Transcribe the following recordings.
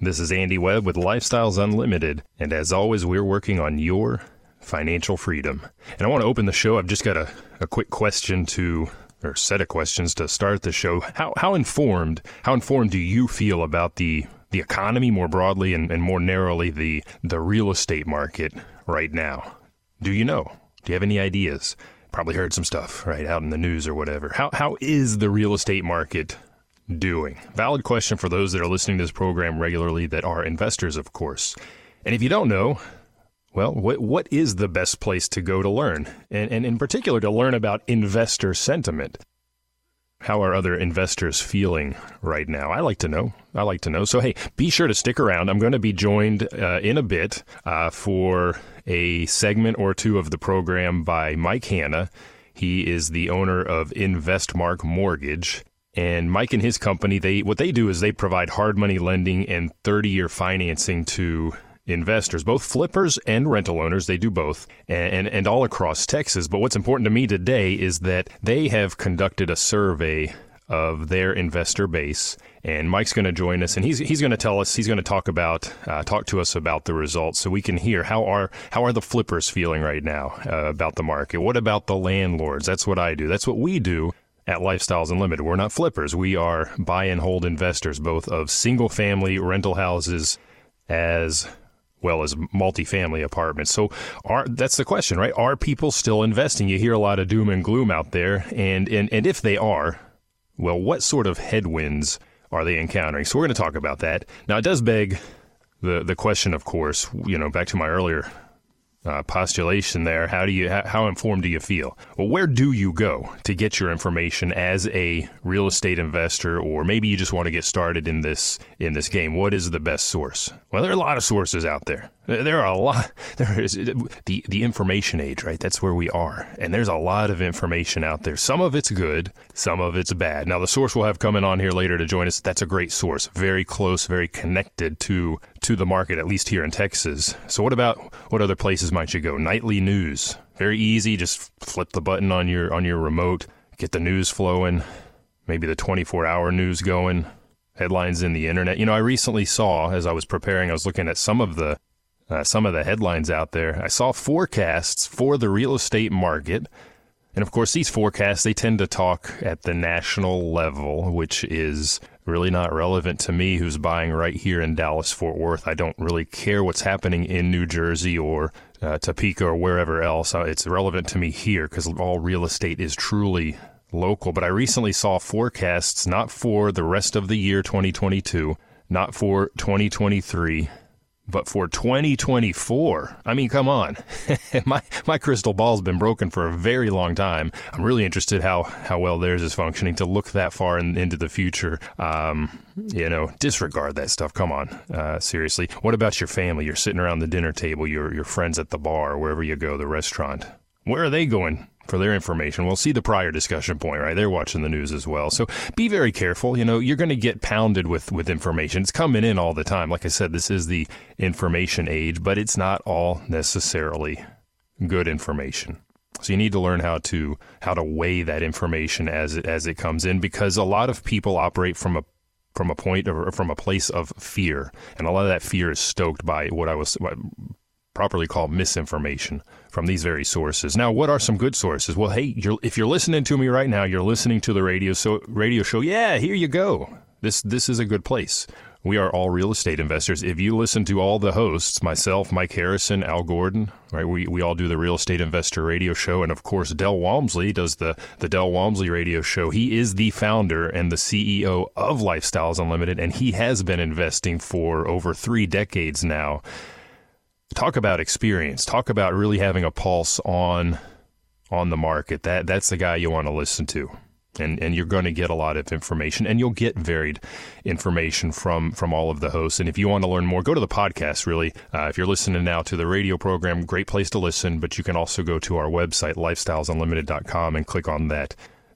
This is Andy Webb with Lifestyles Unlimited, and as always, we're working on your financial freedom. And I want to open the show. I've just got a, a quick question to, or set of questions to start the show. How, how informed, how informed do you feel about the the economy more broadly and, and more narrowly the the real estate market right now? Do you know? Do you have any ideas? Probably heard some stuff right out in the news or whatever. How how is the real estate market doing? Valid question for those that are listening to this program regularly that are investors, of course. And if you don't know, well, what what is the best place to go to learn? And, and in particular, to learn about investor sentiment. How are other investors feeling right now? I like to know. I like to know. So, hey, be sure to stick around. I'm going to be joined uh, in a bit uh, for a segment or two of the program by Mike Hanna. He is the owner of InvestMark Mortgage. And Mike and his company, they what they do is they provide hard money lending and 30-year financing to investors, both flippers and rental owners. They do both, and, and, and all across Texas. But what's important to me today is that they have conducted a survey of their investor base. And Mike's going to join us, and he's he's going to tell us he's going to talk about uh, talk to us about the results, so we can hear how are how are the flippers feeling right now uh, about the market. What about the landlords? That's what I do. That's what we do at Lifestyles Unlimited. We're not flippers. We are buy and hold investors, both of single family rental houses as well as multifamily apartments. So are that's the question, right? Are people still investing? You hear a lot of doom and gloom out there, and and, and if they are, well, what sort of headwinds are they encountering? So we're going to talk about that. Now it does beg the the question, of course, you know, back to my earlier uh, postulation there. How do you how, how informed do you feel? Well, where do you go to get your information as a real estate investor, or maybe you just want to get started in this in this game? What is the best source? Well, there are a lot of sources out there. There are a lot. There is the the information age, right? That's where we are, and there's a lot of information out there. Some of it's good, some of it's bad. Now, the source we'll have coming on here later to join us. That's a great source, very close, very connected to to the market, at least here in Texas. So, what about what other places might you go? Nightly news, very easy. Just flip the button on your on your remote, get the news flowing. Maybe the 24 hour news going headlines in the internet. You know, I recently saw as I was preparing, I was looking at some of the uh, some of the headlines out there. I saw forecasts for the real estate market. And of course, these forecasts, they tend to talk at the national level, which is really not relevant to me who's buying right here in Dallas, Fort Worth. I don't really care what's happening in New Jersey or uh, Topeka or wherever else. Uh, it's relevant to me here because all real estate is truly local. But I recently saw forecasts not for the rest of the year 2022, not for 2023, but for 2024, I mean, come on. my my crystal ball's been broken for a very long time. I'm really interested how how well theirs is functioning to look that far in, into the future. Um, you know, disregard that stuff. Come on, uh, seriously. What about your family? You're sitting around the dinner table. Your your friends at the bar, wherever you go, the restaurant. Where are they going for their information. We'll see the prior discussion point, right? They're watching the news as well. So be very careful. You know, you're going to get pounded with, with information. It's coming in all the time. Like I said, this is the information age, but it's not all necessarily good information. So you need to learn how to how to weigh that information as it as it comes in because a lot of people operate from a from a point or from a place of fear, and a lot of that fear is stoked by what I was properly called misinformation from these very sources. Now, what are some good sources? Well, hey, you're, if you're listening to me right now, you're listening to the radio so radio show. Yeah, here you go. This this is a good place. We are all real estate investors. If you listen to all the hosts, myself, Mike Harrison, Al Gordon, right? We, we all do the real estate investor radio show. And of course, Del Walmsley does the, the Del Walmsley radio show. He is the founder and the CEO of Lifestyles Unlimited, and he has been investing for over three decades now talk about experience. Talk about really having a pulse on on the market. That that's the guy you want to listen to. and and you're going to get a lot of information and you'll get varied information from from all of the hosts and if you want to learn more go to the podcast really uh, if you're listening now to the radio program great place to listen but you can also go to our website lifestylesunlimited.com and click on that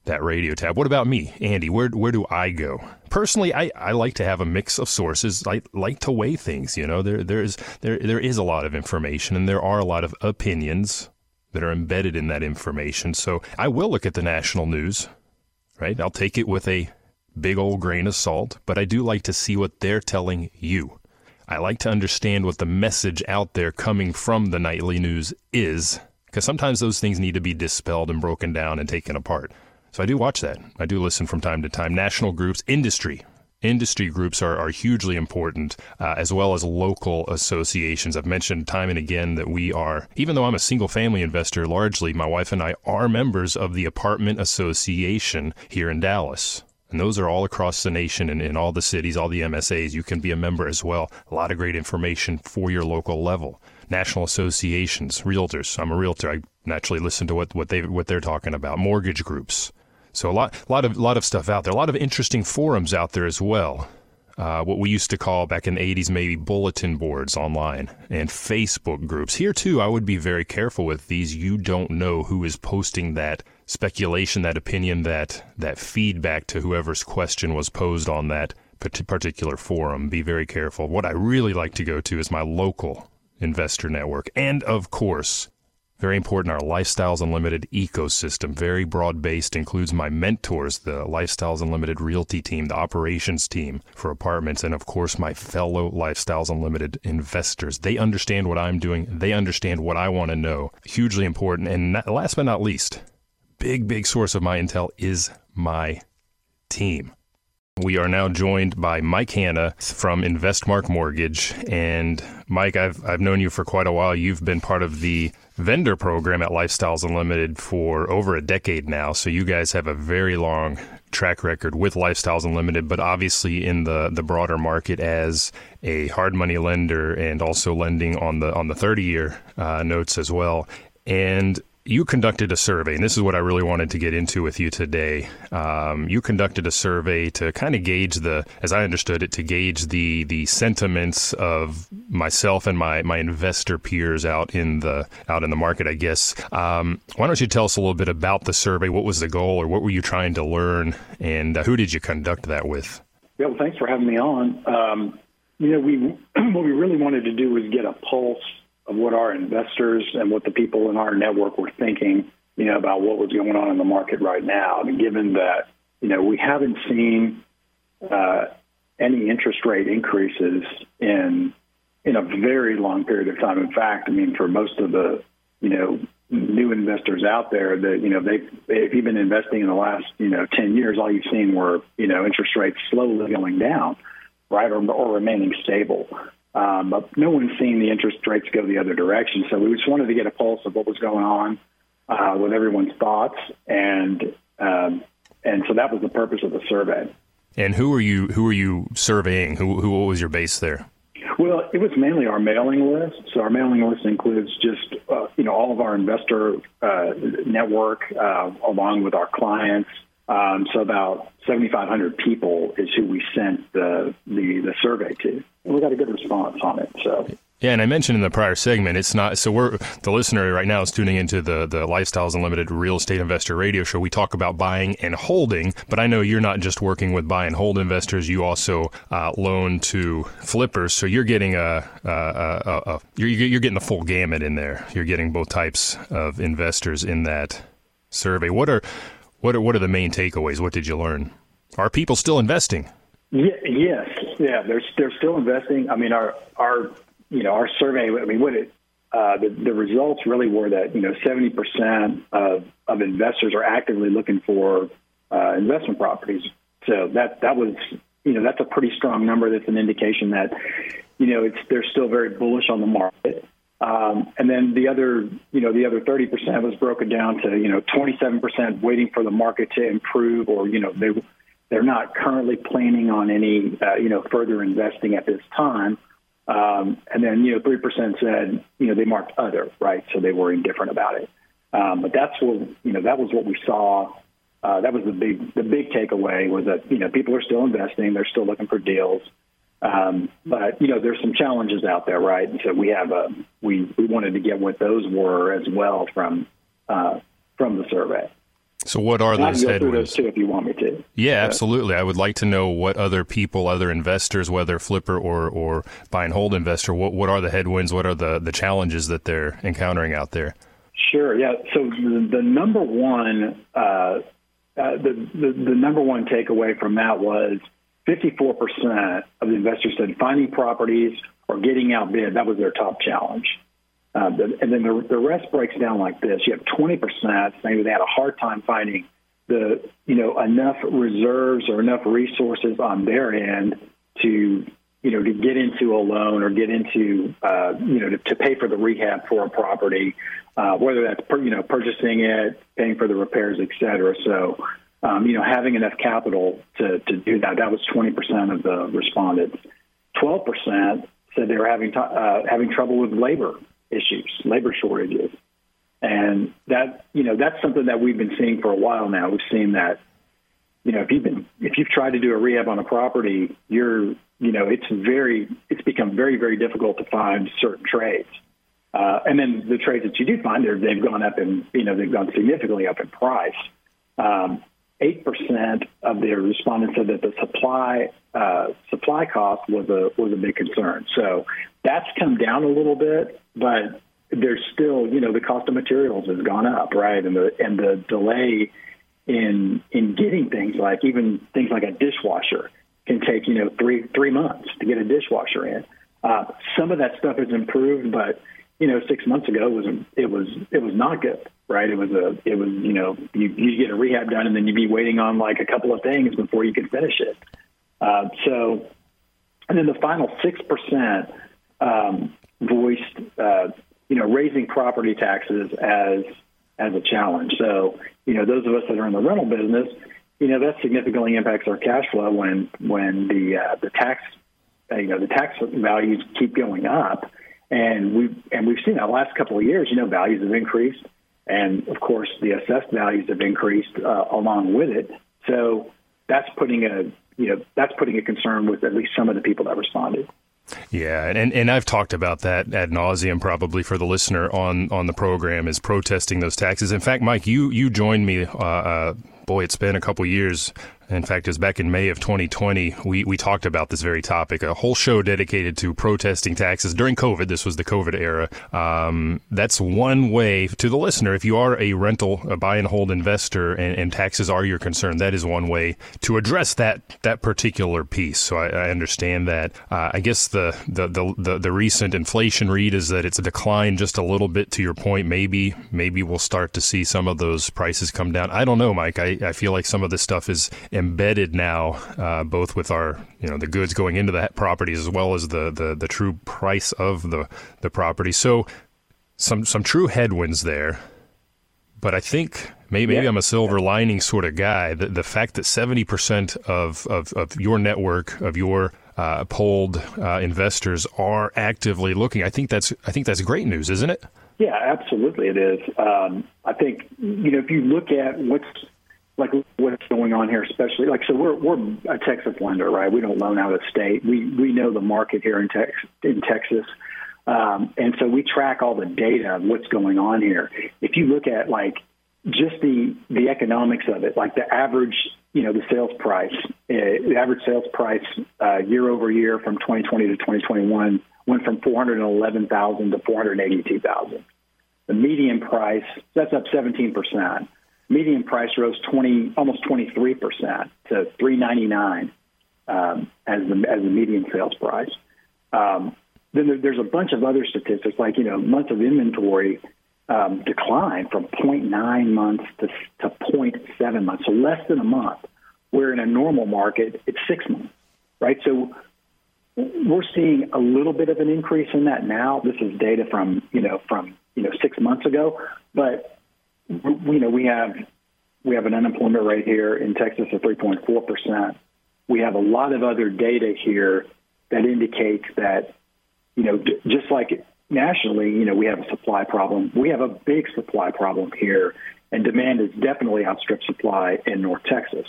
that radio tab. What about me, Andy? Where where do I go? Personally, I, I like to have a mix of sources. I like to weigh things. You know, there there's there there is a lot of information, and there are a lot of opinions that are embedded in that information. So I will look at the national news, right? I'll take it with a big old grain of salt, but I do like to see what they're telling you. I like to understand what the message out there coming from the nightly news is, because sometimes those things need to be dispelled and broken down and taken apart. So I do watch that. I do listen from time to time. National groups, industry. Industry groups are, are hugely important, uh, as well as local associations. I've mentioned time and again that we are, even though I'm a single family investor largely, my wife and I are members of the Apartment Association here in Dallas. And those are all across the nation and in all the cities, all the MSAs. You can be a member as well. A lot of great information for your local level. National associations, realtors. I'm a realtor. I naturally listen to what, what they what they're talking about. Mortgage groups. So a lot, lot of, lot of stuff out there. A lot of interesting forums out there as well. Uh, what we used to call back in the 80s maybe bulletin boards online and Facebook groups. Here too, I would be very careful with these. You don't know who is posting that speculation, that opinion, that that feedback to whoever's question was posed on that particular forum. Be very careful. What I really like to go to is my local investor network, and of course, very important, our Lifestyles Unlimited ecosystem, very broad based, includes my mentors, the Lifestyles Unlimited Realty team, the operations team for apartments, and of course, my fellow Lifestyles Unlimited investors. They understand what I'm doing, they understand what I want to know. Hugely important. And last but not least, big, big source of my intel is my team. We are now joined by Mike Hanna from InvestMark Mortgage. And Mike, I've, I've known you for quite a while. You've been part of the vendor program at Lifestyles Unlimited for over a decade now. So you guys have a very long track record with Lifestyles Unlimited, but obviously in the, the broader market as a hard money lender and also lending on the on the 30 year uh, notes as well. And you conducted a survey, and this is what I really wanted to get into with you today. Um, you conducted a survey to kind of gauge the, as I understood it, to gauge the the sentiments of myself and my my investor peers out in the out in the market. I guess. Um, why don't you tell us a little bit about the survey? What was the goal, or what were you trying to learn, and uh, who did you conduct that with? Yeah, well, thanks for having me on. Um, you know, we what we really wanted to do was get a pulse of what our investors and what the people in our network were thinking, you know, about what was going on in the market right now. Mean, given that, you know, we haven't seen uh, any interest rate increases in in a very long period of time. In fact, I mean, for most of the, you know, new investors out there that, you know, they if you've been investing in the last, you know, 10 years, all you've seen were, you know, interest rates slowly going down, right, or, or remaining stable. Um, but no one's seen the interest rates go the other direction. So we just wanted to get a pulse of what was going on uh, with everyone's thoughts, and um, and so that was the purpose of the survey. And who are you? Who are you surveying? Who, who what was your base there? Well, it was mainly our mailing list. So our mailing list includes just uh, you know all of our investor uh, network, uh, along with our clients, um, so about 7,500 people is who we sent the, the, the survey to. And we got a good response on it. So. Yeah, and I mentioned in the prior segment, it's not so. We're the listener right now is tuning into the the Lifestyles Unlimited Real Estate Investor Radio Show. We talk about buying and holding, but I know you're not just working with buy and hold investors. You also uh, loan to flippers, so you're getting a, a, a, a you're you're getting the full gamut in there. You're getting both types of investors in that survey. What are what are what are the main takeaways? What did you learn? Are people still investing? Yeah, yes, yeah, they're they're still investing. I mean, our our you know our survey. I mean, what it uh, the the results really were that you know seventy percent of of investors are actively looking for uh, investment properties. So that that was you know that's a pretty strong number. That's an indication that you know it's they're still very bullish on the market. Um, and then the other, you know, the other 30% was broken down to, you know, 27% waiting for the market to improve or, you know, they, they're not currently planning on any, uh, you know, further investing at this time. Um, and then, you know, 3% said, you know, they marked other, right? So they were indifferent about it. Um, but that's what, you know, that was what we saw uh, that was the big the big takeaway was that you know people are still investing, they're still looking for deals, um, but you know there's some challenges out there, right? And so we have a we we wanted to get what those were as well from uh, from the survey. So, what are those headwinds? Too, if you want me to. Yeah, absolutely. I would like to know what other people, other investors, whether flipper or, or buy and hold investor, what what are the headwinds? What are the the challenges that they're encountering out there? Sure. Yeah. So the, the number one uh, uh, the, the the number one takeaway from that was 54% of the investors said finding properties or getting outbid that was their top challenge. Uh, and then the, the rest breaks down like this: you have 20% saying they had a hard time finding the you know enough reserves or enough resources on their end to you know to get into a loan or get into uh, you know to, to pay for the rehab for a property, uh, whether that's per, you know purchasing it, paying for the repairs, et cetera. So. Um, you know, having enough capital to, to do that, that was 20% of the respondents. 12% said they were having, t- uh, having trouble with labor issues, labor shortages. And that, you know, that's something that we've been seeing for a while now. We've seen that, you know, if you've been, if you've tried to do a rehab on a property, you're, you know, it's very, it's become very, very difficult to find certain trades. Uh, and then the trades that you do find, they've gone up in, you know, they've gone significantly up in price. Um, 8% of the respondents said that the supply uh, supply cost was a was a big concern. So that's come down a little bit, but there's still, you know, the cost of materials has gone up, right? And the and the delay in in getting things like even things like a dishwasher can take, you know, three three months to get a dishwasher in. Uh, some of that stuff has improved, but you know, six months ago it was it was it was not good, right? It was a it was you know you you get a rehab done and then you'd be waiting on like a couple of things before you could finish it. Uh, so, and then the final six percent um, voiced uh, you know raising property taxes as as a challenge. So you know those of us that are in the rental business, you know that significantly impacts our cash flow when when the uh, the tax you know the tax values keep going up and we and we've seen that last couple of years. You know, values have increased, and of course, the assessed values have increased uh, along with it. So that's putting a you know that's putting a concern with at least some of the people that responded. Yeah, and, and I've talked about that ad nauseum probably for the listener on, on the program is protesting those taxes. In fact, Mike, you you joined me. Uh, uh, boy, it's been a couple years in fact, it was back in May of 2020, we, we talked about this very topic, a whole show dedicated to protesting taxes during COVID. This was the COVID era. Um, that's one way to the listener. If you are a rental, a buy and hold investor, and, and taxes are your concern, that is one way to address that that particular piece. So I, I understand that. Uh, I guess the, the, the, the, the recent inflation read is that it's a decline just a little bit to your point. Maybe, maybe we'll start to see some of those prices come down. I don't know, Mike. I, I feel like some of this stuff is embedded now, uh, both with our you know the goods going into the properties as well as the, the the true price of the the property. So some some true headwinds there. But I think maybe, maybe. I'm a silver lining sort of guy. The, the fact that 70% of, of, of your network, of your uh, polled uh, investors are actively looking. I think that's I think that's great news, isn't it? Yeah, absolutely, it is. Um, I think you know if you look at what's like what's going on here, especially like so we're we're a Texas lender, right? We don't loan out of state. We we know the market here in Texas in Texas. Um, and so we track all the data of what's going on here. If you look at like just the the economics of it, like the average, you know, the sales price, uh, the average sales price uh, year over year from 2020 to 2021 went from 411,000 to 482,000. The median price that's up 17 percent median price rose 20, almost 23 percent to 399 um, as the as the median sales price. Um, then there, there's a bunch of other statistics, like you know, months of inventory um, from 0.9 months to, to 0.7 months, so less than a month. Where in a normal market, it's six months, right? So we're seeing a little bit of an increase in that now. This is data from you know from you know six months ago, but you know, we have we have an unemployment rate here in Texas of 3.4 percent. We have a lot of other data here that indicates that, you know, just like nationally, you know, we have a supply problem. We have a big supply problem here and demand is definitely outstripped supply in North Texas.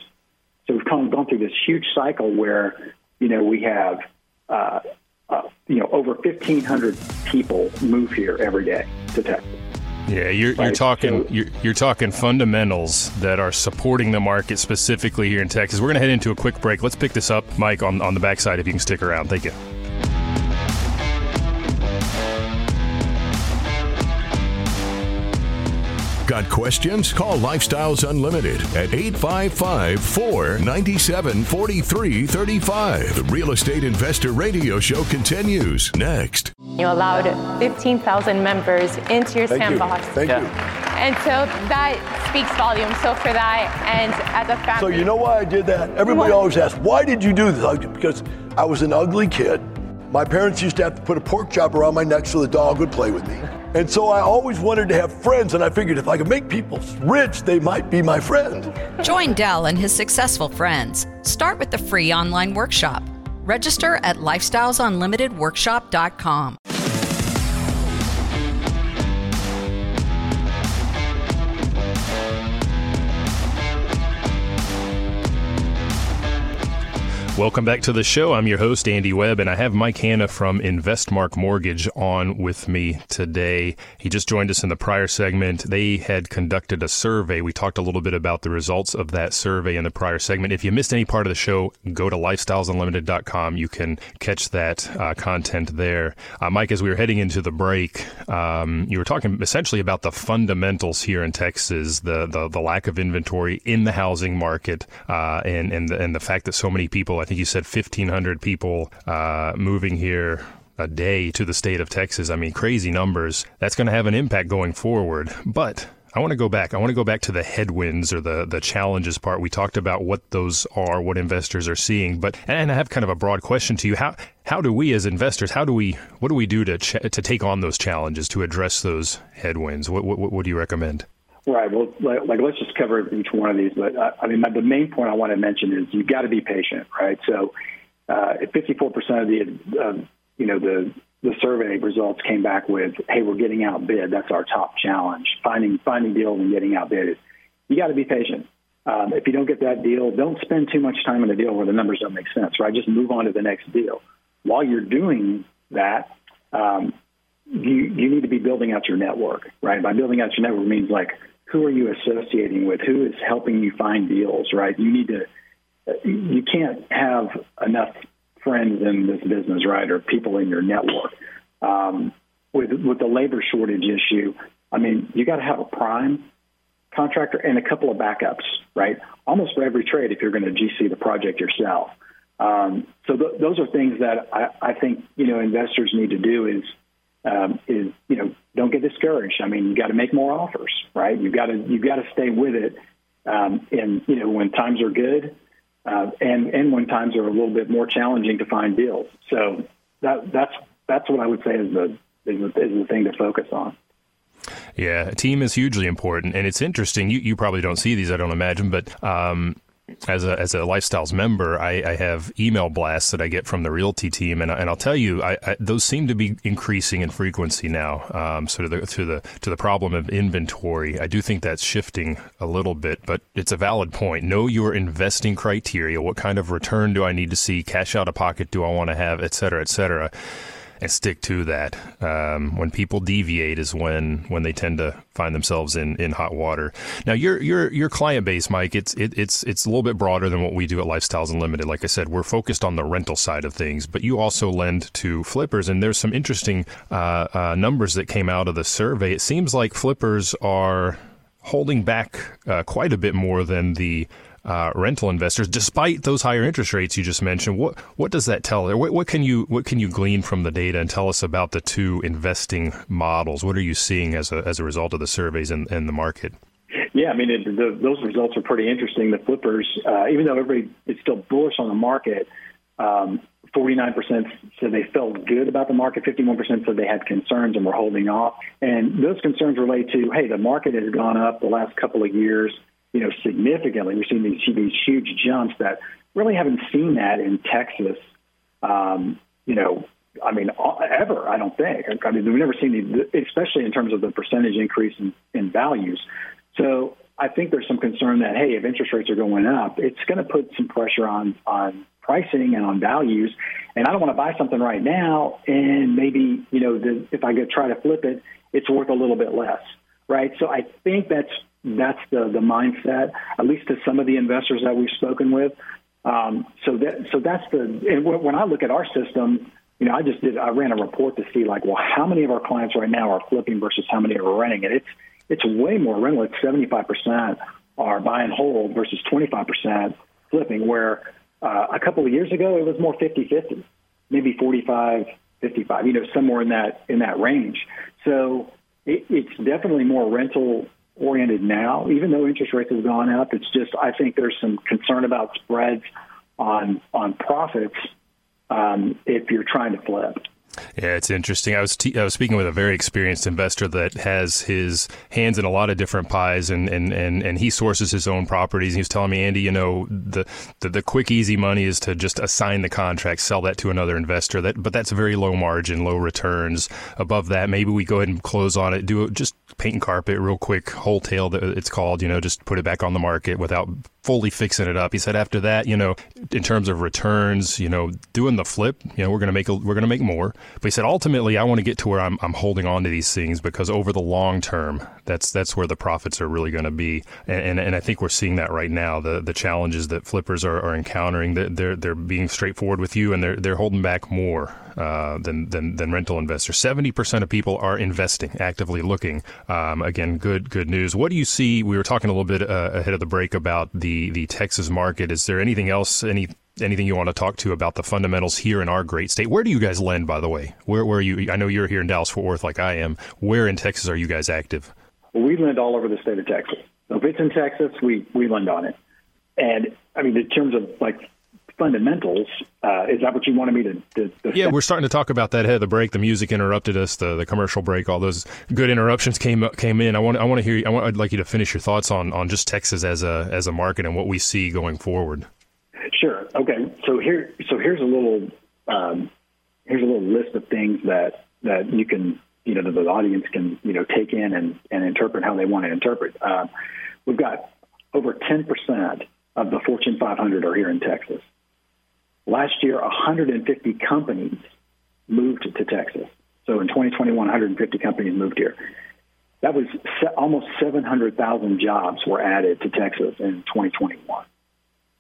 So we've come, gone through this huge cycle where, you know, we have, uh, uh, you know, over 1,500 people move here every day to Texas. Yeah, you're, you're talking you're, you're talking fundamentals that are supporting the market specifically here in Texas. We're going to head into a quick break. Let's pick this up, Mike, on, on the backside if you can stick around. Thank you. Got questions? Call Lifestyles Unlimited at 855 497 4335. The Real Estate Investor Radio Show continues next. You allowed 15,000 members into your Thank sandbox. You. Thank you. And so that speaks volumes. So for that, and as a family. So you know why I did that? Everybody What? always asks, why did you do this? Because I was an ugly kid. My parents used to have to put a pork chop around my neck so the dog would play with me. And so I always wanted to have friends, and I figured if I could make people rich, they might be my friend. Join Del and his successful friends. Start with the free online workshop. Register at lifestylesunlimitedworkshop.com. Welcome back to the show. I'm your host, Andy Webb, and I have Mike Hanna from InvestMark Mortgage on with me today. He just joined us in the prior segment. They had conducted a survey. We talked a little bit about the results of that survey in the prior segment. If you missed any part of the show, go to lifestylesunlimited.com. You can catch that uh, content there. Uh, Mike, as we were heading into the break, um, you were talking essentially about the fundamentals here in Texas, the the, the lack of inventory in the housing market, uh, and and the, and the fact that so many people, I think you said 1,500 people uh, moving here a day to the state of Texas. I mean, crazy numbers. That's going to have an impact going forward. But I want to go back. I want to go back to the headwinds or the the challenges part. We talked about what those are, what investors are seeing. But and I have kind of a broad question to you. How how do we as investors? How do we what do we do to ch- to take on those challenges to address those headwinds? What what, what do you recommend? Right. Well, like, like let's just cover each one of these. But I mean, my, the main point I want to mention is you've got to be patient, right? So, uh, 54% of the, you know, the the survey results came back with, "Hey, we're getting outbid. That's our top challenge: finding finding deals and getting outbid." You got to be patient. Um, if you don't get that deal, don't spend too much time on a deal where the numbers don't make sense, right? Just move on to the next deal. While you're doing that, um, you you need to be building out your network, right? By building out your network means like who are you associating with? Who is helping you find deals, right? You need to you can't have enough friends in this business, right, or people in your network. Um, with with the labor shortage issue, I mean, you got to have a prime contractor and a couple of backups, right? Almost for every trade if you're going to GC the project yourself. Um, so th- those are things that I, I think you know investors need to do is um, is you know don't get discouraged. I mean, you got to make more offers, right? You got to you got to stay with it, um, and you know when times are good, uh, and and when times are a little bit more challenging to find deals. So that that's that's what I would say is the is the, is the thing to focus on. Yeah, team is hugely important, and it's interesting. You you probably don't see these, I don't imagine, but um, as a as a lifestyles member, I, I, have email blasts that I get from the realty team, and, and I'll tell you, I, I, those seem to be increasing in frequency now. Um, so to the to the to the problem of inventory, I do think that's shifting a little bit, but it's a valid point. Know your investing criteria. What kind of return do I need to see? Cash out of pocket do I want to have, et cetera, et cetera and stick to that. Um, when people deviate is when when they tend to find themselves in, in hot water. Now your your your client base, Mike, it's it, it's it's a little bit broader than what we do at Lifestyles Unlimited. Like I said, we're focused on the rental side of things, but you also lend to flippers, and there's some interesting uh, uh, numbers that came out of the survey. It seems like flippers are holding back uh, quite a bit more than the uh, rental investors, despite those higher interest rates you just mentioned. What what does that tell? What, what can you what can you glean from the data and tell us about the two investing models? What are you seeing as a as a result of the surveys in, in the market? Yeah, I mean it, the, those results are pretty interesting. The flippers, uh, even though everybody is still bullish on the market, um, 49% said they felt good about the market. 51% said they had concerns and were holding off. And those concerns relate to, hey, the market has gone up the last couple of years you know, significantly. We're seeing these, these huge jumps that really haven't seen that in Texas. Um, you know, I mean, ever. I don't think. I mean, we've never seen these, especially in terms of the percentage increase in, in values. So I think there's some concern that hey, if interest rates are going up, it's going to put some pressure on on pricing and on values. And I don't want to buy something right now, and maybe you know the, if I go try to flip it, it's worth a little bit less, right? So I think that's that's the the mindset, at least to some of the investors that we've spoken with. Um, so that so that's the and when I look at our system, you know, I just did I ran a report to see like, well, how many of our clients right now are flipping versus how many are renting, and it's it's way more rental. It's seventy five percent are buy and hold versus twenty five percent flipping. Where uh, a couple of years ago it was more 50-50, maybe 45 55, you know, somewhere in that in that range. So it, it's definitely more rental oriented now, even though interest rates have gone up. It's just I think there's some concern about spreads on on profits um, if you're trying to flip. Yeah, it's interesting. I was t- I was speaking with a very experienced investor that has his hands in a lot of different pies, and, and, and, and he sources his own properties. He was telling me, Andy, you know, the, the, the quick, easy money is to just assign the contract, sell that to another investor. That, but that's a very low margin, low returns. Above that, maybe we go ahead and close on it, do it, just paint and carpet real quick, wholesale. That it's called, you know, just put it back on the market without fully fixing it up. He said after that, you know, in terms of returns, you know, doing the flip, you know, we're to make a, we're to make more. But he said ultimately, I want to get to where I'm I'm holding on to these things because over the long term, that's that's where the profits are really going to be. And, and, and I think we're seeing that right now. The the challenges that flippers are, are encountering, they're they're being straightforward with you, and they're they're holding back more uh, than, than than rental investors. Seventy percent of people are investing, actively looking. Um, again, good good news. What do you see? We were talking a little bit uh, ahead of the break about the the Texas market. Is there anything else? Any anything you want to talk to about the fundamentals here in our great state? Where do you guys lend, by the way? Where where are you? I know you're here in Dallas Fort Worth, like I am. Where in Texas are you guys active? Well, we lend all over the state of Texas. So if it's in Texas, we we lend on it. And I mean, in terms of like fundamentals. Uh, is that what you wanted me to? to, to yeah, we're starting to talk about that ahead of the break. The music interrupted us. The, the commercial break. All those good interruptions came came in. I want I want to hear. I want. I'd like you to finish your thoughts on on just Texas as a as a market and what we see going forward. Okay. So here so here's a little um, here's a little list of things that that you can you know that the audience can you know take in and, and interpret how they want to interpret. Uh, we've got over 10 percent of the Fortune 500 are here in Texas. Last year, 150 companies moved to Texas. So in 2021, 150 companies moved here. That was almost 700,000 jobs were added to Texas in 2021.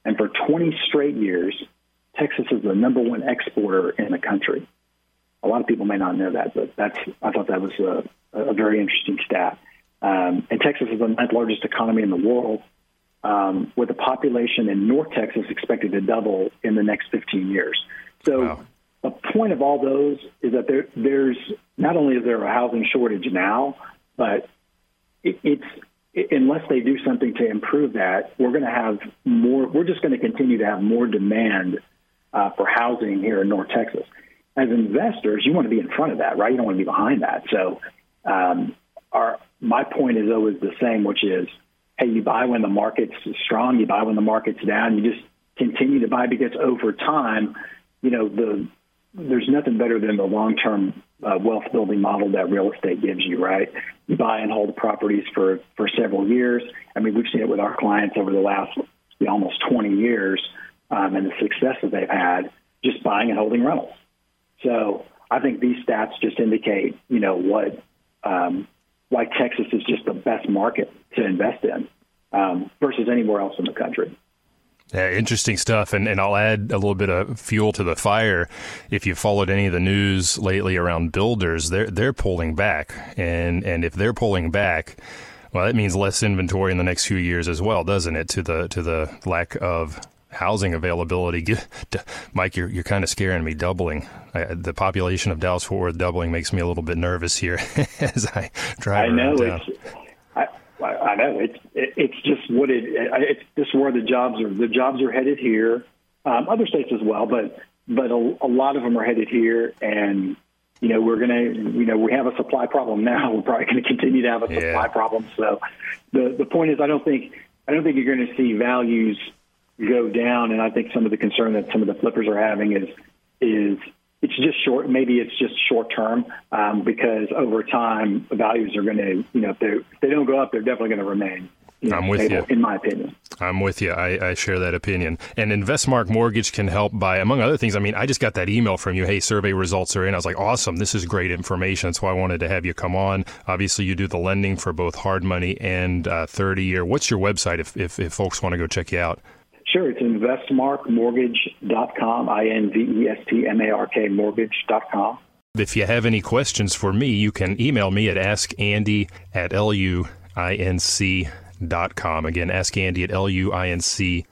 And for 20 straight years, Texas is the number one exporter in the country. A lot of people may not know that, but that's I thought that was a, a very interesting stat. Um, and Texas is the ninth largest economy in the world um, with the population in North Texas expected to double in the next 15 years. So wow. the point of all those is that there, there's not only is there a housing shortage now, but it, it's it, unless they do something to improve that, we're going to have more. We're just going to continue to have more demand uh, for housing here in North Texas. As investors, you want to be in front of that, right? You don't want to be behind that. So, um, our my point is always the same, which is hey, you buy when the market's strong, you buy when the market's down, you just continue to buy because over time, you know, the there's nothing better than the long-term uh, wealth building model that real estate gives you, right? You buy and hold properties for for several years. I mean, we've seen it with our clients over the last you know, almost 20 years, um, and the success that they've had just buying and holding rentals. So I think these stats just indicate, you know, what um, why Texas is just the best market to invest in um, versus anywhere else in the country. Yeah, interesting stuff, and and I'll add a little bit of fuel to the fire. If you followed any of the news lately around builders, they're they're pulling back, and and if they're pulling back, well, that means less inventory in the next few years as well, doesn't it? To the to the lack of housing availability. Mike, you're you're kind of scaring me. Doubling I, the population of Dallas Fort Worth doubling makes me a little bit nervous here as I drive. I know it's. I, know it's it's just what it it's just where the jobs are. The jobs are headed here. Um, other states as well, but but a, a lot of them are headed here, and you know we're gonna you know we have a supply problem now. We're probably going to continue to have a supply yeah. problem. So the the point is, I don't think I don't think you're going to see values go down. And I think some of the concern that some of the flippers are having is is it's just short. Maybe it's just short term um, because over time, values are going to, you know, if, if, they don't go up, they're definitely going to remain. You know, I'm with stable, you. In my opinion. I'm with you. I, I, share that opinion. And InvestMark Mortgage can help by, among other things. I mean, I just got that email from you. Hey, survey results are in. I was like, awesome. This is great information. That's why I wanted to have you come on. Obviously, you do the lending for both hard money and uh, 30 year. What's your website if, if, if folks want to go check you out? Sure, it's investmarkmortgage.com, I N V E S T M A R K mortgage.com. If you have any questions for me, you can email me at askandy at luinc.com. Again, askandy at luinc.com.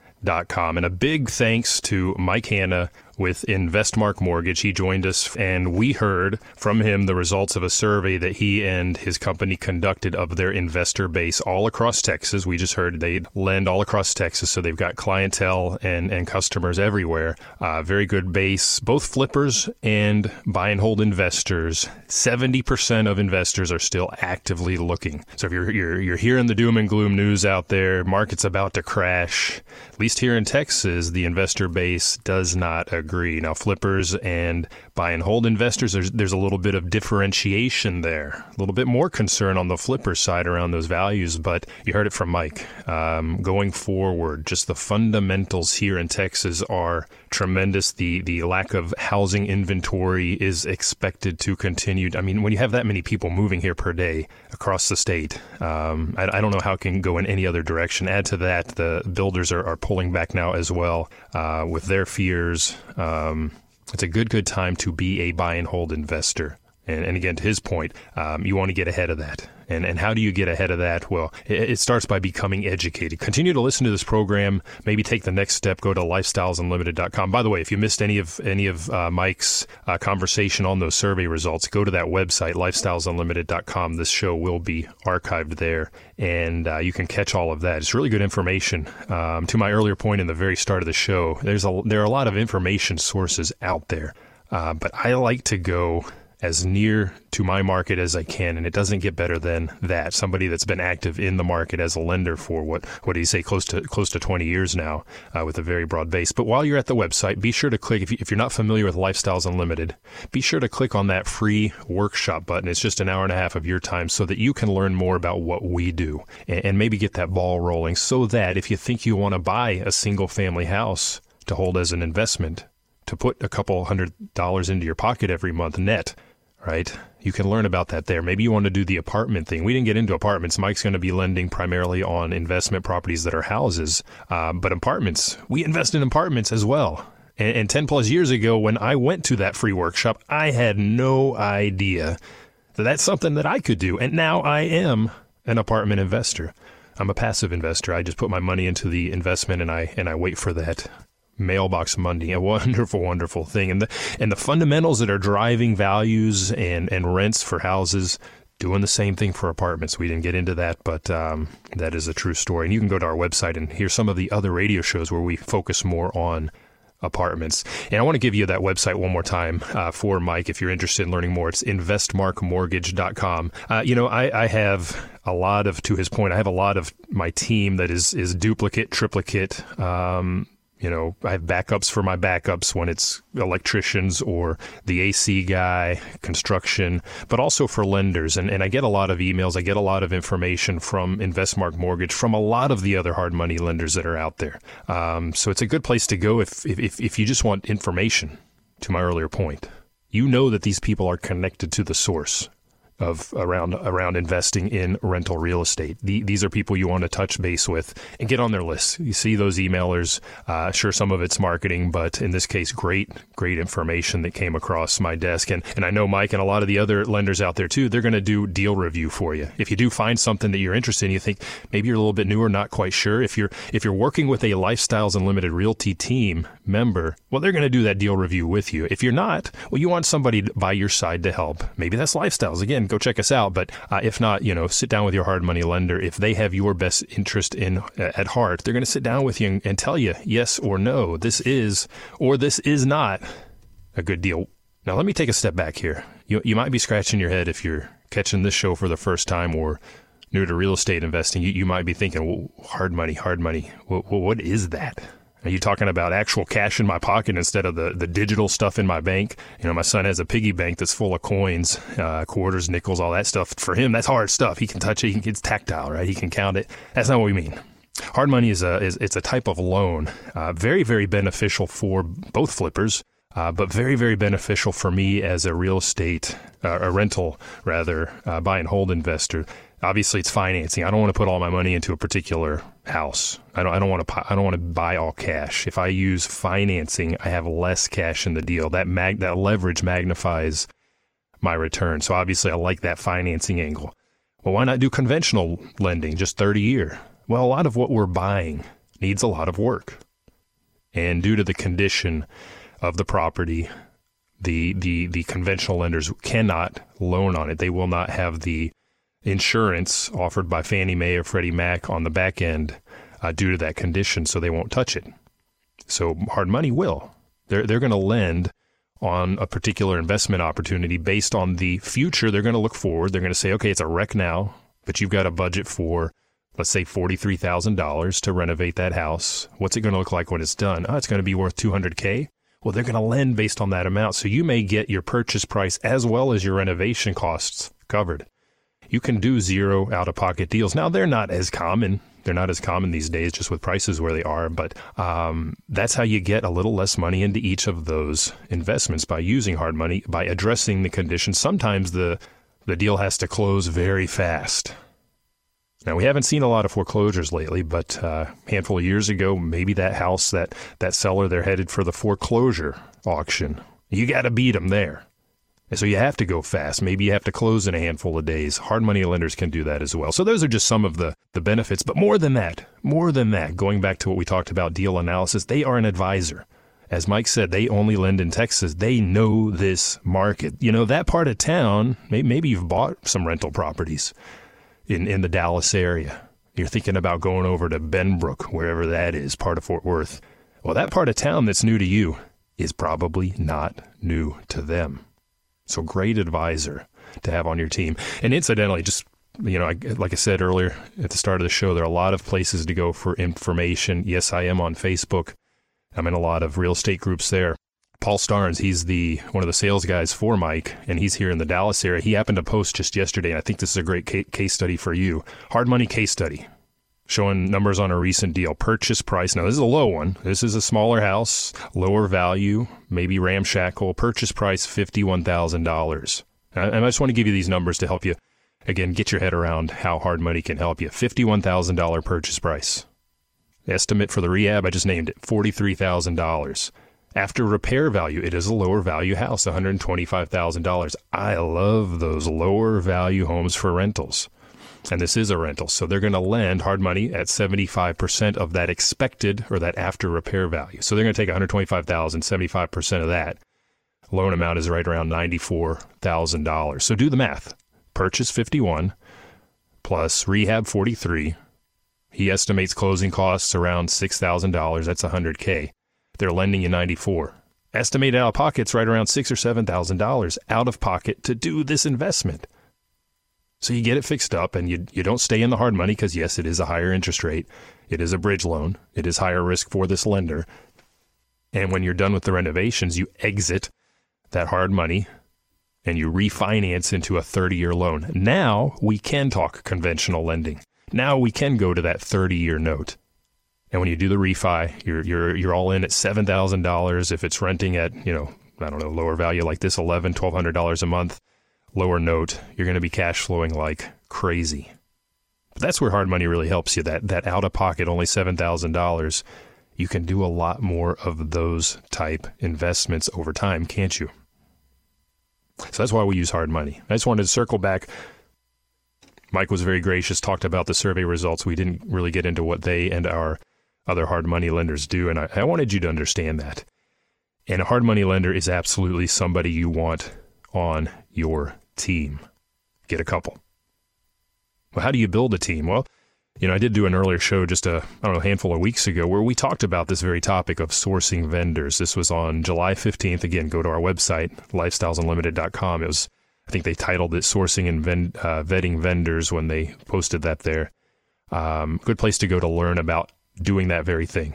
And a big thanks to Mike Hanna with InvestMark Mortgage. He joined us and we heard from him the results of a survey that he and his company conducted of their investor base all across Texas. We just heard they lend all across Texas, so they've got clientele and, and customers everywhere. Uh, very good base, both flippers and buy and hold investors. 70% of investors are still actively looking. So if you're, you're, you're hearing the doom and gloom news out there, market's about to crash, at least here in Texas, the investor base does not agree agree. Now, flippers and buy and hold investors, there's, there's a little bit of differentiation there, a little bit more concern on the flipper side around those values. But you heard it from Mike. Um, going forward, just the fundamentals here in Texas are tremendous. The the lack of housing inventory is expected to continue. I mean, when you have that many people moving here per day across the state, um, I, I, don't know how it can go in any other direction. Add to that, the builders are, are pulling back now as well uh, with their fears. Um, it's a good, good time to be a buy and hold investor. And, and again, to his point, um, you want to get ahead of that. And, and how do you get ahead of that? Well, it, it, starts by becoming educated. Continue to listen to this program. Maybe take the next step. Go to lifestylesunlimited.com. By the way, if you missed any of any of uh, Mike's uh, conversation on those survey results, go to that website, lifestylesunlimited.com. This show will be archived there, and uh, you can catch all of that. It's really good information. Um, to my earlier point in the very start of the show, there's a there are a lot of information sources out there, uh, but I like to go as near to my market as I can, and it doesn't get better than that. Somebody that's been active in the market as a lender for what what do you say close to close to 20 years now, uh, with a very broad base. But while you're at the website, be sure to click if, you, if you're not familiar with Lifestyles Unlimited, be sure to click on that free workshop button. It's just an hour and a half of your time, so that you can learn more about what we do and, and maybe get that ball rolling. So that if you think you want to buy a single family house to hold as an investment, to put a couple hundred dollars into your pocket every month net right? You can learn about that there. Maybe you want to do the apartment thing. We didn't get into apartments. Mike's going to be lending primarily on investment properties that are houses, uh, but apartments, we invest in apartments as well. And, and 10 plus years ago, when I went to that free workshop, I had no idea that that's something that I could do. And now I am an apartment investor. I'm a passive investor. I just put my money into the investment and I and I wait for that Mailbox Monday, a wonderful, wonderful thing, and the and the fundamentals that are driving values and and rents for houses, doing the same thing for apartments. We didn't get into that, but um, that is a true story. And you can go to our website and hear some of the other radio shows where we focus more on apartments. And I want to give you that website one more time uh, for Mike if you're interested in learning more. It's investmarkmortgage.com. Uh, you know, I, I, have a lot of, to his point, I have a lot of my team that is is duplicate, triplicate. Um, you know, I have backups for my backups when it's electricians or the AC guy, construction, but also for lenders. And, and I get a lot of emails. I get a lot of information from InvestMark Mortgage from a lot of the other hard money lenders that are out there. Um, so it's a good place to go if, if, if you just want information, to my earlier point. You know that these people are connected to the source of around around investing in rental real estate. The, these are people you want to touch base with and get on their list. You see those emailers. Uh, sure, some of it's marketing, but in this case, great great information that came across my desk. And and I know Mike and a lot of the other lenders out there too. They're going to do deal review for you. If you do find something that you're interested in, you think maybe you're a little bit newer, not quite sure. If you're if you're working with a Lifestyles Unlimited Realty team member, well, they're going to do that deal review with you. If you're not, well, you want somebody by your side to help. Maybe that's Lifestyles again go check us out. But uh, if not, you know, sit down with your hard money lender. If they have your best interest in uh, at heart, they're going to sit down with you and, and tell you yes or no. This is or this is not a good deal. Now, let me take a step back here. You, you might be scratching your head if you're catching this show for the first time or new to real estate investing. You, you might be thinking, well, hard money, hard money. Well, what is that? Are you talking about actual cash in my pocket instead of the, the digital stuff in my bank? You know, my son has a piggy bank that's full of coins, uh, quarters, nickels, all that stuff. For him, that's hard stuff. He can touch it. He can, it's tactile, right? He can count it. That's not what we mean. Hard money is a is it's a type of loan, uh, very very beneficial for both flippers, uh, but very very beneficial for me as a real estate, uh, a rental rather, uh, buy and hold investor obviously it's financing. I don't want to put all my money into a particular house. I don't. I don't want to. I don't want to buy all cash. If I use financing, I have less cash in the deal. That mag that leverage magnifies my return. So obviously, I like that financing angle. Well, why not do conventional lending, just 30 year? Well, a lot of what we're buying needs a lot of work, and due to the condition of the property, the the the conventional lenders cannot loan on it. They will not have the insurance offered by Fannie Mae or Freddie Mac on the back end uh, due to that condition, so they won't touch it. So hard money will. They're they're going to lend on a particular investment opportunity based on the future. They're going to look forward. They're going to say, okay, it's a wreck now, but you've got a budget for let's say $43,000 to renovate that house. What's it going to look like when it's done? Oh, it's going to be worth 200K. Well, they're going to lend based on that amount. So you may get your purchase price as well as your renovation costs covered you can do zero out of pocket deals. Now, they're not as common. They're not as common these days just with prices where they are, but um, that's how you get a little less money into each of those investments by using hard money, by addressing the conditions. Sometimes the, the deal has to close very fast. Now we haven't seen a lot of foreclosures lately, but uh, a handful of years ago, maybe that house, that that seller, they're headed for the foreclosure auction. You got to beat them there. And so you have to go fast. Maybe you have to close in a handful of days. Hard money lenders can do that as well. So those are just some of the, the benefits. But more than that, more than that, going back to what we talked about deal analysis, they are an advisor. As Mike said, they only lend in Texas. They know this market. You know, that part of town, maybe you've bought some rental properties in, in the Dallas area. You're thinking about going over to Benbrook, wherever that is, part of Fort Worth. Well, that part of town that's new to you is probably not new to them. So great advisor to have on your team. And incidentally, just you know, I, like I said earlier at the start of the show, there are a lot of places to go for information. Yes, I am on Facebook. I'm in a lot of real estate groups there. Paul Starnes, he's the one of the sales guys for Mike, and he's here in the Dallas area. He happened to post just yesterday, and I think this is a great case study for you. Hard money case study showing numbers on a recent deal. Purchase price. Now, this is a low one. This is a smaller house, lower value, maybe ramshackle. Purchase price $51,000. And I just want to give you these numbers to help you, again, get your head around how hard money can help you. $51,000 purchase price. Estimate for the rehab, I just named it $43,000. After repair value, it is a lower value house, $125,000. I love those lower value homes for rentals and this is a rental. So they're going to lend hard money at 75% of that expected or that after repair value. So they're going to take 125,000, 75% of that. Loan amount is right around $94,000. So do the math. Purchase 51 plus rehab 43. He estimates closing costs around $6,000. That's 100K. They're lending you 94. Estimated out of pocket's right around six or seven thousand dollars out of pocket to do this investment. So you get it fixed up and you, you don't stay in the hard money because, yes, it is a higher interest rate. It is a bridge loan. It is higher risk for this lender. And when you're done with the renovations, you exit that hard money and you refinance into a 30 year loan. Now we can talk conventional lending. Now we can go to that 30 year note. And when you do the refi, you're, you're, you're all in at $7,000. If it's renting at, you know, I don't know, lower value like this, $1,100, $1,200 a month, lower note, you're going to be cash flowing like crazy. But that's where hard money really helps you. That that out of pocket, only seven thousand dollars, you can do a lot more of those type investments over time, can't you? So that's why we use hard money. I just wanted to circle back. Mike was very gracious, talked about the survey results. We didn't really get into what they and our other hard money lenders do, and I, I wanted you to understand that. And a hard money lender is absolutely somebody you want on your team. Get a couple. Well, how do you build a team? Well, you know, I did do an earlier show just a, I don't know, handful of weeks ago where we talked about this very topic of sourcing vendors. This was on July 15th. Again, go to our website, lifestylesunlimited.com. It was, I think they titled it Sourcing and Ven- uh, Vetting Vendors when they posted that there. Um, good place to go to learn about doing that very thing.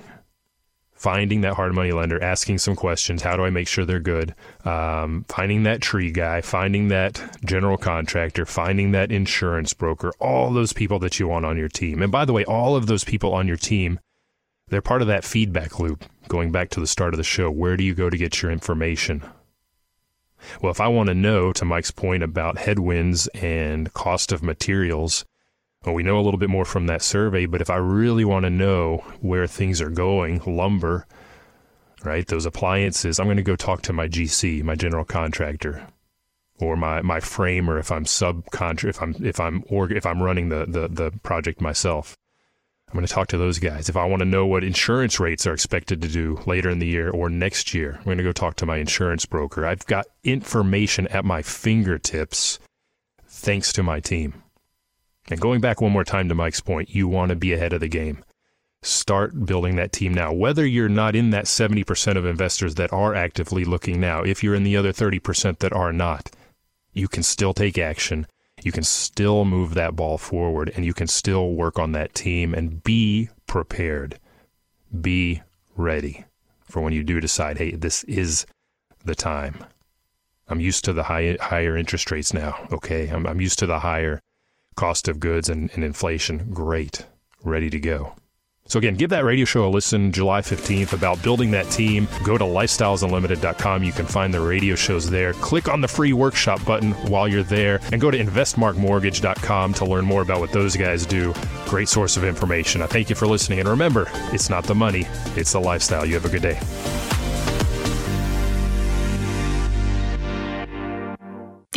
Finding that hard money lender, asking some questions. How do I make sure they're good? Um, finding that tree guy, finding that general contractor, finding that insurance broker, all those people that you want on your team. And by the way, all of those people on your team, they're part of that feedback loop. Going back to the start of the show, where do you go to get your information? Well, if I want to know, to Mike's point about headwinds and cost of materials, well, we know a little bit more from that survey, but if I really want to know where things are going, lumber, right, those appliances, I'm going to go talk to my GC, my general contractor, or my, my framer if I'm subcontract if I'm if I'm or if I'm running the, the, the project myself. I'm going to talk to those guys. If I want to know what insurance rates are expected to do later in the year or next year, I'm going to go talk to my insurance broker. I've got information at my fingertips thanks to my team. And going back one more time to Mike's point, you want to be ahead of the game. Start building that team now. Whether you're not in that 70% of investors that are actively looking now, if you're in the other 30% that are not, you can still take action. You can still move that ball forward and you can still work on that team and be prepared. Be ready for when you do decide, hey, this is the time. I'm used to the high, higher interest rates now. Okay. I'm, I'm used to the higher cost of goods and, and inflation. Great. Ready to go. So again, give that radio show a listen July 15th about building that team. Go to lifestylesunlimited.com. You can find the radio shows there. Click on the free workshop button while you're there and go to investmarkmortgage.com to learn more about what those guys do. Great source of information. I thank you for listening. And remember, it's not the money, it's the lifestyle. You have a good day.